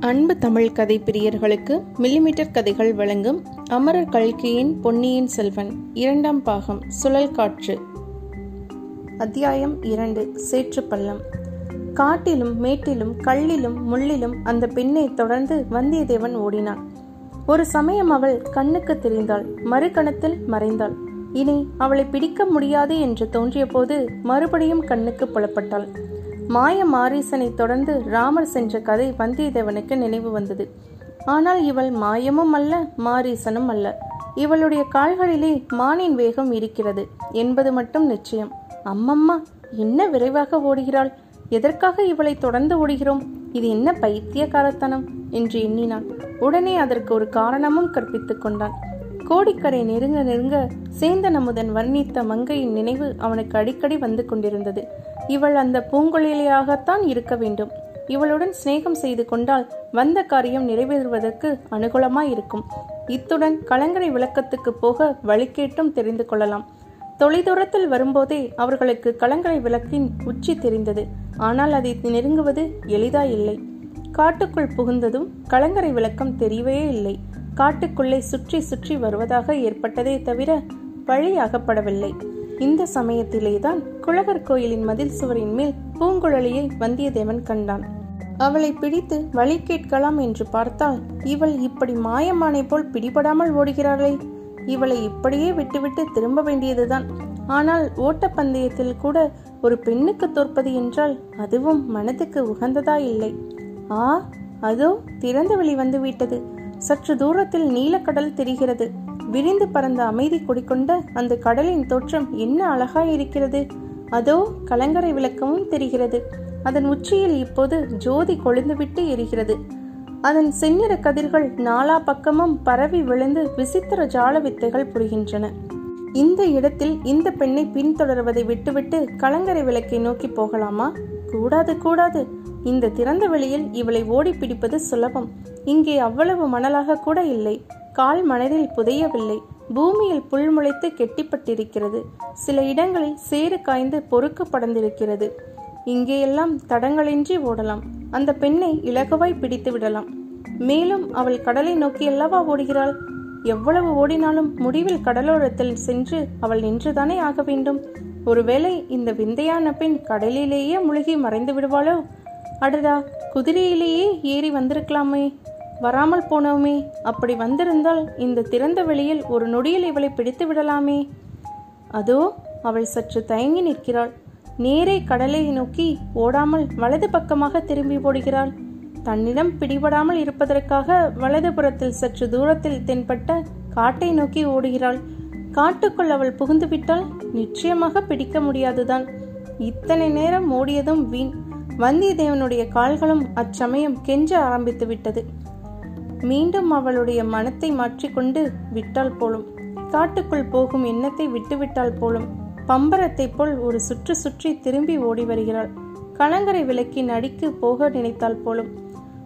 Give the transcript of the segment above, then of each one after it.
அன்பு தமிழ் கதை பிரியர்களுக்கு மில்லிமீட்டர் கதைகள் வழங்கும் அமரர் கல்கியின் பொன்னியின் செல்வன் இரண்டாம் பாகம் சுழல் காற்று. அத்தியாயம் இரண்டு சேற்றுப்பள்ளம். காட்டிலும் மேட்டிலும் கல்லிலும் முள்ளிலும் அந்த பெண்ணை தொடர்ந்து வந்தியத்தேவன் ஓடினான். ஒரு சமயம் அவள் கண்ணுக்கு தெரிந்தாள் மறுகணத்தில் மறைந்தாள். இனி அவளை பிடிக்க முடியாது என்று தோன்றிய போது மறுபடியும் கண்ணுக்கு புலப்பட்டாள். மாய மாரீசனை தொடர்ந்து ராமர் சென்ற கதை வந்தியத்தேவனுக்கு நினைவு வந்தது. ஆனால் இவள் மாயமும் அல்ல மாரீசனும் அல்ல. இவளுடைய கால்களிலே மானின் வேகம் இருக்கிறது என்பது மட்டும் நிச்சயம். அம்மம்மா என்ன விரைவாக ஓடுகிறாள்? எதற்காக இவளை தொடர்ந்து ஓடுகிறோம்? இது என்ன பைத்தியக்காரத்தனம்? என்று எண்ணினான். உடனே அதற்கு ஒரு காரணமும் கற்பித்துக் கொண்டான். கோடிக்கரை நெருங்க நெருங்க சேந்தன் அமுதன் வர்ணித்த மங்கையின் நினைவு அவனுக்கு அடிக்கடி வந்து கொண்டிருந்தது. இவள் அந்த பூங்குழலியாகத்தான் இருக்க வேண்டும். இவளுடன் சிநேகம் செய்து கொண்டால் வந்த காரியம் நிறைவேறுவதற்கு அனுகூலமாய் இருக்கும். இத்துடன் கலங்கரை விளக்கத்துக்கு போக வழி கேட்டும் தெரிந்து கொள்ளலாம். தொலைதூரத்தில் வரும்போதே அவர்களுக்கு கலங்கரை விளக்கின் உச்சி தெரிந்தது. ஆனால் அதை நெருங்குவது எளிதாயில்லை. காட்டுக்குள் புகுந்ததும் கலங்கரை விளக்கம் தெரியவே இல்லை. காட்டுக்குள்ளே சுற்றி சுற்றி வருவதாக ஏற்பட்டதே தவிர வழி அகப்படவில்லை. இந்த சமயத்திலேதான் குழகர் கோயிலின் மதில் சுவரின் மேல் பூங்குழலியை வந்தியத்தேவன் கண்டான். அவளை பிடித்து வழி கேட்கலாம் என்று பார்த்தால் இவள் இப்படி மாயமானை போல் பிடிபடாமல் ஓடுகிறாளே. இவளை இப்படியே விட்டுவிட்டு திரும்ப வேண்டியதுதான். ஆனால் ஓட்டப்பந்தயத்தில் கூட ஒரு பெண்ணுக்கு தோற்பது என்றால் அதுவும் மனதுக்கு உகந்ததா இல்லை. ஆ அதோ திறந்த வெளி வந்து விட்டது. சற்று தூரத்தில் நீலக்கடல் தெரிகிறது. விரிந்து பறந்த அமைதி குடிக்கொண்ட அந்த கடலின் தோற்றம் என்ன அழகாய் இருக்கிறது? அதோ கலங்கரை விளக்கமும் தெரிகிறது. அதன் உச்சியில் இப்போது ஜோதி கொழுந்துவிட்டு எரிகிறது. அதன் செந்நிற கதிர்கள் நாலா பக்கமும் பரவி விழுந்து விசித்திர ஜால வித்தைகள் புரிகின்றன. இந்த இடத்தில் இந்த பெண்ணை பின்தொடர்வதை விட்டுவிட்டு கலங்கரை விளக்கை நோக்கி போகலாமா? கூடாது கூடாது. இந்த திறந்த வெளியில் இவளை ஓடி பிடிப்பது சுலபம். இங்கே அவ்வளவு மணலாக கூட இல்லை. கால் மணலில் புதையவில்லை. பூமியில் புல் முளைத்து கெட்டிப்பட்டிருக்கிறது. சில இடங்களில் சேறு காய்ந்து பொறுக்கு படர்ந்திருக்கிறது இங்கேயெல்லாம் தடங்களின்றி ஓடலாம். அந்த பெண்ணை இலகுவாய் பிடித்து விடலாம். மேலும் அவள் கடலை நோக்கி அல்லவா ஓடுகிறாள்? எவ்வளவு ஓடினாலும் முடிவில் கடலோரத்தில் சென்று அவள் நின்றுதானே ஆக வேண்டும்? ஒருவேளை இந்த விந்தையான பெண் கடலிலேயே முழுகி மறைந்து விடுவாளோ? அடடா குதிரையிலேயே ஏறி வந்திருக்கலாமே. வராமல் போனோமே அப்படி வந்திருந்தால் இந்த திறந்த வெளியில் ஒரு நொடியில் இவளை பிடித்து விடலாமே. அதோ அவள் சற்று தயங்கி நிற்கிறாள். நேரே கடலை நோக்கி ஓடாமல் வலது பக்கமாக திரும்பி போடுகிறாள் தன்னிடம் பிடிபடாமல் இருப்பதற்காக வலதுபுறத்தில் சற்று தூரத்தில் தென்பட்ட காட்டை நோக்கி ஓடுகிறாள். காட்டுக்குள் அவள் புகுந்துவிட்டால் நிச்சயமாக பிடிக்க முடியாதுதான். இத்தனை நேரம் ஓடியதும் வீண். வந்தியத்தேவனுடைய கால்களும் அச்சமயம் கெஞ்ச ஆரம்பித்து விட்டது. மீண்டும் அவளுடைய மனத்தை மாற்றிக்கொண்டு விட்டால் போலும். காட்டுக்குள் போகும் எண்ணத்தை விட்டுவிட்டால் போலும். பம்பரத்தை போல் ஒரு சுற்று சுற்றி திரும்பி ஓடி வருகிறாள். கலங்கரை விளக்கி நடிக்கு போக நினைத்தால் போலும்.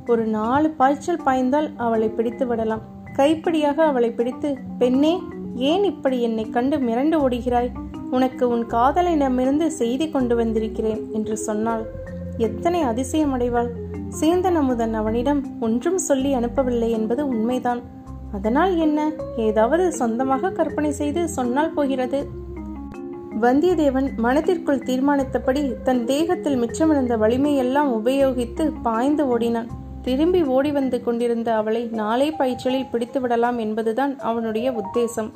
ஒரு நாலு பாய்ச்சல் பாய்ந்தால் அவளை பிடித்து விடலாம். கைப்பிடியாக அவளை பிடித்து பெண்ணே ஏன் இப்படி என்னை கண்டு மிரண்டு ஓடுகிறாய்? உனக்கு உன் காதலிடமிருந்து செய்தி கொண்டு வந்திருக்கிறேன் என்று சொன்னாள். எத்தனை அதிசயம் அடைவாள். சேந்தன் அமுதன் அவனிடம் ஒன்றும் சொல்லி அனுப்பவில்லை என்பது உண்மைதான். அதனால் என்ன? ஏதாவது சொந்தமாக கற்பனை செய்து சொன்னால் போகிறது. வந்தியத்தேவன் மனதிற்குள் தீர்மானித்தபடி தன் தேகத்தில் மிச்சமிருந்த வலிமையெல்லாம் உபயோகித்து பாய்ந்து ஓடினான். திரும்பி ஓடி வந்து கொண்டிருந்த அவளை நாளே பாய்ச்சலில் பிடித்து விடலாம் என்பதுதான் அவனுடைய உத்தேசம்.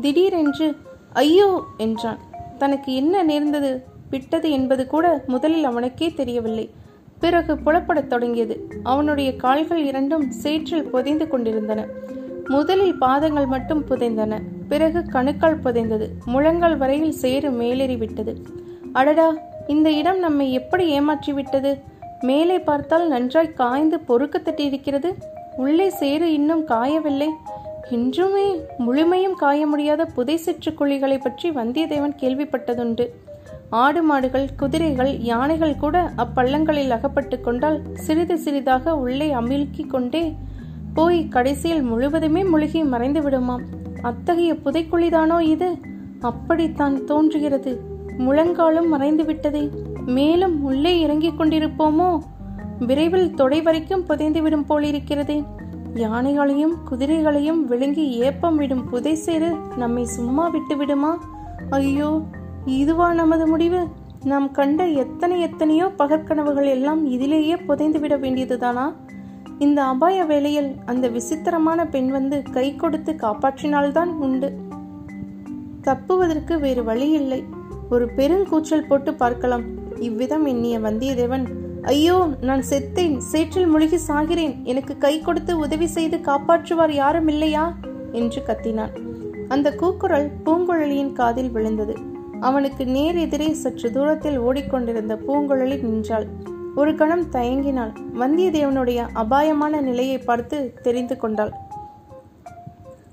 திடீரென்று ஐயோ என்றான். தனக்கு என்ன நேர்ந்தது? விட்டது என்பது கூட முதலில் அவனுக்கே தெரியவில்லை. பிறகு புலப்படத் தொடங்கியது. அவனுடைய கால்கள் இரண்டும் சேற்றில் புதைந்து கொண்டிருந்தன. முதலில் பாதங்கள் மட்டும் புதைந்தன. பிறகு கணுக்கால் புதைந்தது. முழங்கால் வரையில் சேறு மேலேறி விட்டது. அடடா இந்த இடம் நம்மை எப்படி ஏமாற்றி விட்டது? மேலே பார்த்தால் நன்றாய் காய்ந்து பொறுக்க தட்டியிருக்கிறது. உள்ளே சேறு இன்னும் காயவில்லை. இன்றுமே முழுமையும் காய முடியாத புதை சிற்றுக்குழிகளை பற்றி வந்தியத்தேவன் கேள்விப்பட்டதுண்டு. ஆடு மாடுகள் குதிரைகள் யானைகள் கூட அப்பள்ளங்களில் அகப்பட்டு கொண்டால் சிறிது சிறிதாக உள்ளே அமிழ்கிக் கொண்டே போய் கடைசியில் முழுவதுமே முழுகி மறைந்து விடுமாம். அத்தகைய புதைக்குழிதானோ இது? அப்படித்தான் தோன்றுகிறது. முழங்காலும் மறைந்து விட்டதே. மேலும் உள்ளே இறங்கிக் கொண்டிருப்போமோ? விரைவில் தொடை வரைக்கும் புதைந்துவிடும் போலிருக்கிறதே. யானைகளையும் குதிரைகளையும் விழுங்கி ஏப்பம் விடும் புதை சேரு நம்மை சும்மா விட்டு விடுமா? ஐயோ இதுவா நமது முடிவு? நாம் கண்ட எத்தனை எத்தனையோ பகற்கனவுகள் எல்லாம் இதிலேயே புதைந்து விட வேண்டியதுதானா? இந்த அபாய வேளையில் அந்த விசித்திரமான பெண் வந்து கை கொடுத்து காப்பாற்றினால்தான் உண்டு. தப்புவதற்கு வேறு வழி இல்லை. ஒரு பெருங்கூச்சல் போட்டு பார்க்கலாம். இவ்விதம் எண்ணிய வந்தியத்தேவன் ஐயோ நான் செத்தேன். சேற்றில் முழுகி சாகிறேன். எனக்கு கை கொடுத்து உதவி செய்து காப்பாற்றுவார் யாரும் இல்லையா? என்று கத்தினான். அந்த கூக்குரல் பூங்குழலியின் காதில் விழுந்தது. அவனுக்கு நேர் எதிரே சற்று தூரத்தில் ஓடிக்கொண்டிருந்த பூங்குழலி நின்றாள். ஒரு கணம் தயங்கினாள். வந்தியத்தேவனுடைய அபாயமான நிலையை பார்த்து தெரிந்து கொண்டாள்.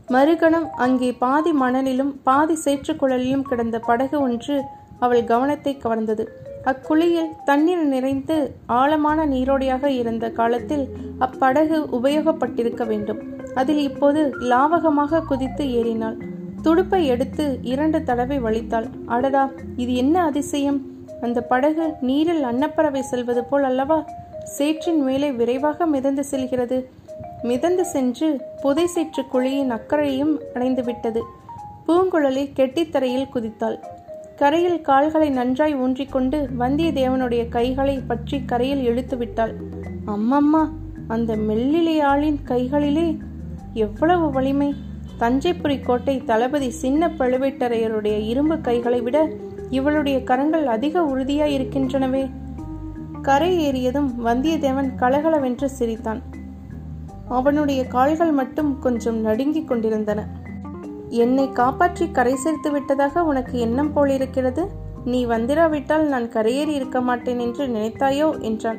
மறுகணம் அங்கே பாதி மணலிலும் பாதி சேற்றுக்குழலிலும் கிடந்த படகு ஒன்று அவள் கவனத்தை கவர்ந்தது. அக்குழியில் தண்ணீர் நிறைந்து ஆழமான நீரோடையாக இருந்த காலத்தில் அப்படகு உபயோகப்பட்டிருக்க வேண்டும். அதில் இப்போது லாவகமாக குதித்து ஏறினாள். துடுப்பை எடுத்து இரண்டு தடவை வலித்தாள். அடடா இது என்ன அதிசயம்? அந்த படகு நீரில் அன்னப்பறவை செல்வது போல் அல்லவா? சேற்றின் மேலே விரைவாக மிதந்து செல்கிறது. மிதந்து சென்று புதை சேற்று குழியின் அக்கறையும் அடைந்துவிட்டது பூங்குழலி கெட்டித்தரையில் குதித்தாள். கரையில் கால்களை நன்றாய் ஊன்றிக்கொண்டு வந்தியத்தேவனுடைய கைகளை பற்றி கரையில் இழுத்து விட்டாள். அம்மம்மா அந்த மெல்லிலையாளின் கைகளிலே எவ்வளவு வலிமை! தஞ்சைபுரி கோட்டை தளபதி சின்ன பழுவேட்டரையருடைய இரும்பு கைகளை விட இவளுடைய கரங்கள் அதிக உறுதியாய் இருக்கின்றனவே கரை ஏறியதும் வந்தியத்தேவன் கலகலவென்று சிரித்தான். அவனுடைய கால்கள் மட்டும் கொஞ்சம் நடுங்கிக் கொண்டிருந்தன. என்னை காப்பாற்றி கரை சேர்த்து விட்டதாக உனக்கு எண்ணம் போலிருக்கிறது? நீ வந்திராவிட்டால் நான் கரையேறி இருக்க மாட்டேன் என்று நினைத்தாயோ? என்றான்.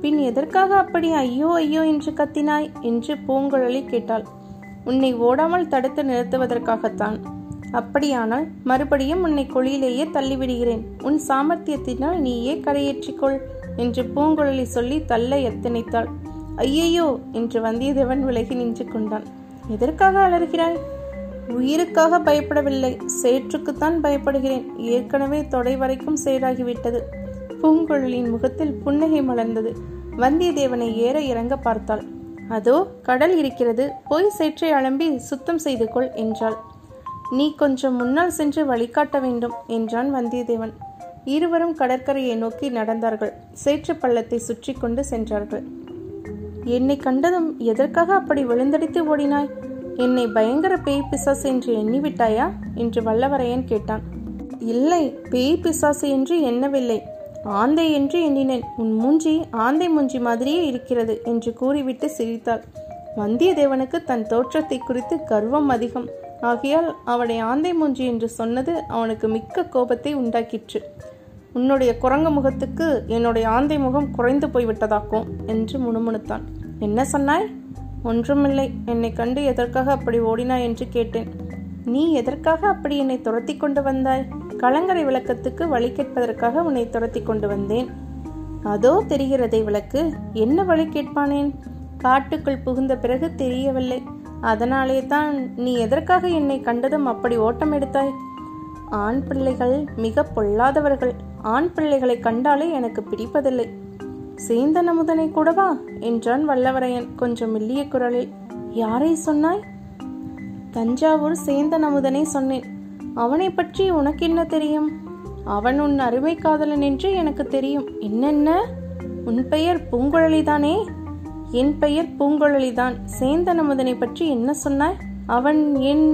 பின் எதற்காக அப்படி ஐயோ ஐயோ என்று கத்தினாய்? என்று பூங்குழலி கேட்டாள். உன்னை ஓடாமல் தடுத்து நிறுத்துவதற்காகத்தான். அப்படியானால் மறுபடியும் உன்னை குழியிலேயே தள்ளிவிடுகிறேன். உன் சாமர்த்தியத்தினால் நீயே கரையேற்றிக்கொள் என்று பூங்குழலி சொல்லி தள்ள எத்தனைத்தாள். ஐயையோ என்று வந்தியத்தேவன் விலகி நின்று கொண்டான். எதற்காக அலறுகிறாய்? உயிருக்காக பயப்படவில்லை. சேற்றுக்குத்தான் பயப்படுகிறேன். ஏற்கனவே தொடை வரைக்கும் சேராகிவிட்டது பூங்குழலியின் முகத்தில் புன்னகை மலர்ந்தது. வந்தியத்தேவனை ஏற இறங்க பார்த்தாள். அதோ கடல் இருக்கிறது போய் சேற்றை அலம்பி சுத்தம் செய்து கொள் என்றாள். நீ கொஞ்சம் முன்னால் சென்று வழிகாட்ட வேண்டும் என்றான் வந்தியத்தேவன். இருவரும் கடற்கரையை நோக்கி நடந்தார்கள். சேற்று பள்ளத்தை சுற்றி கொண்டு சென்றார்கள். என்னை கண்டதும் எதற்காக அப்படி விழுந்தடித்து ஓடினாய்? என்னை பயங்கர பேய் பிசாசு என்று எண்ணிவிட்டாயா? என்று வல்லவரையன் கேட்டான். இல்லை பேய் பிசாசு என்று எண்ணவில்லை. ஆந்தை என்று எண்ணினேன். உன் மூஞ்சி ஆந்தை மூஞ்சி மாதிரியே இருக்கிறது என்று கூறிவிட்டு சிரித்தாள். வந்தியத்தேவனுக்கு தன் தோற்றத்தை குறித்து கர்வம் அதிகம். ஆகையால் அவளை ஆந்தை மூஞ்சி என்று சொன்னது அவனுக்கு மிக்க கோபத்தை உண்டாக்கிற்று. உன்னுடைய குரங்கு முகத்துக்கு என்னுடைய ஆந்தை முகம் குறைந்து போய்விட்டதாக்கும் என்று முணுமுணுத்தான். என்ன சொன்னாய்? ஒன்றுமில்லை. என்னை கண்டு எதற்காக அப்படி ஓடினாய் என்று கேட்டேன். நீ எதற்காக அப்படி என்னை துரத்தி கொண்டு வந்தாய்? கலங்கரை விளக்கத்துக்கு வழி கேட்பதற்காக உன்னை துரத்தி கொண்டு வந்தேன். அதோ தெரிகிறதை விளக்கு. என்ன வழி கேட்பானேன்? காட்டுக்குள் புகுந்த பிறகு தெரியவில்லை. அதனாலே தான் நீ எதற்காக என்னை கண்டதும் அப்படி ஓட்டம் எடுத்தாய்? ஆண் பிள்ளைகள் மிக பொல்லாதவர்கள். ஆண் பிள்ளைகளை கண்டாலே எனக்கு பிடிப்பதில்லை. சேந்தன் அமுதனை கூடவா? என்றான் வல்லவரையன் கொஞ்சம் மெல்லிய குரலில். யாரை சொன்னாய்? தஞ்சாவூர் சேந்தன் அமுதனை சொன்னேன். அவனை பற்றி உனக்கு என்ன தெரியும்? அவன் உன் அருமை காதலன் என்று எனக்கு தெரியும். என்னென்ன? உன் பெயர் பூங்குழலிதானே? என் பெயர் பூங்குழலிதான். சேந்தன் அமுதனை பற்றி என்ன சொன்னாய்? அவன் என்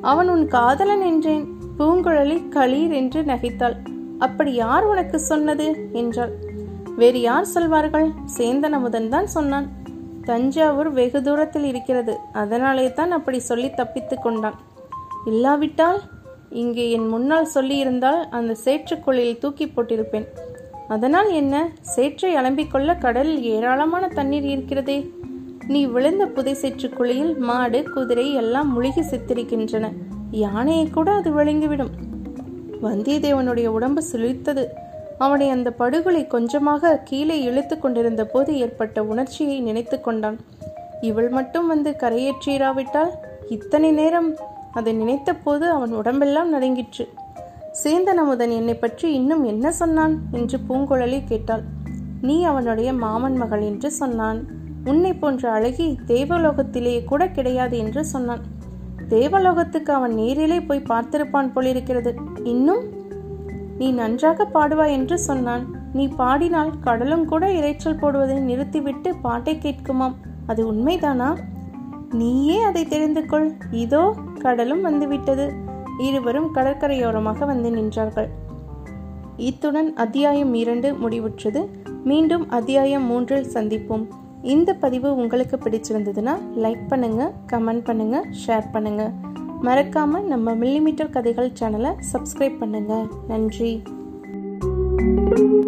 அவன் உன் காதலன் என்றேன். பூங்குழலி களீர் என்று நகைத்தாள். அப்படி யார் உனக்கு சொன்னது? என்றாள். வேறு யார் சொல்வார்கள்? சேந்தன் அமுதன் தான் சொன்னான். தஞ்சாவூர் வெகு தூரத்தில் இருக்கிறது. அதனாலே தான் அப்படி சொல்லி தப்பித்துக் கொண்டான். இல்லாவிட்டால் இங்கே என் முன்னால் சொல்லியிருந்தால் அந்த சேற்றுக்குழியில் தூக்கி போட்டிருப்பேன். அதனால் என்ன? சேற்றை அலம்பிக்கொள்ள கடலில் ஏராளமான தண்ணீர் இருக்கிறதே. நீ விழுந்த புதை சேற்றுக்குழியில் மாடு குதிரை எல்லாம் முழுகி செத்திருக்கின்றன. யானையை கூட அது விழுங்கிவிடும். வந்தியத்தேவனுடைய உடம்பு சுழித்தது. அவனை அந்த படுகொலை கொஞ்சமாக கீழே இழுத்து கொண்டிருந்த போது ஏற்பட்ட உணர்ச்சியை நினைத்து கொண்டான். இவள் மட்டும் வந்து கரையேற்றிராவிட்டால் இத்தனை நேரம் அதை நினைத்த போது அவன் உடம்பெல்லாம் நடுங்கிற்று. சேந்தன் அமுதன் என்னை பற்றி இன்னும் என்ன சொன்னான்? என்று பூங்குழலி கேட்டாள். நீ அவனுடைய மாமன் மகள் என்று சொன்னான். உன்னை போன்ற அழகி தேவலோகத்திலே கூட கிடையாது என்று சொன்னான். தேவலோகத்துக்கு அவன் நேரிலே போய் பார்த்திருப்பான் போலிருக்கிறது. இன்னும்? நீ நன்றாக பாடுவாய் என்று சொன்னான். நீ பாடினால் கடலும் கூட இறைச்சல் போடுவதை நிறுத்திவிட்டு பாட்டை கேட்குமாம். அது உண்மைதானா? நீயே அதை தெரிந்து கொள். இதோ கடலும் வந்துவிட்டது. இருவரும் கடற்கரையோரமாக வந்து நின்றார்கள். இத்துடன் அத்தியாயம் இரண்டு முடிவுற்றது. மீண்டும் அத்தியாயம் மூன்றில் சந்திப்போம். இந்த பதிவு உங்களுக்கு பிடிச்சிருந்ததுன்னா லைக் பண்ணுங்க கமெண்ட் பண்ணுங்க ஷேர் பண்ணுங்க. மறக்காம நம்ம மில்லிமீட்டர் கதைகள் சேனலை சப்ஸ்கிரைப் பண்ணுங்க. நன்றி. thank you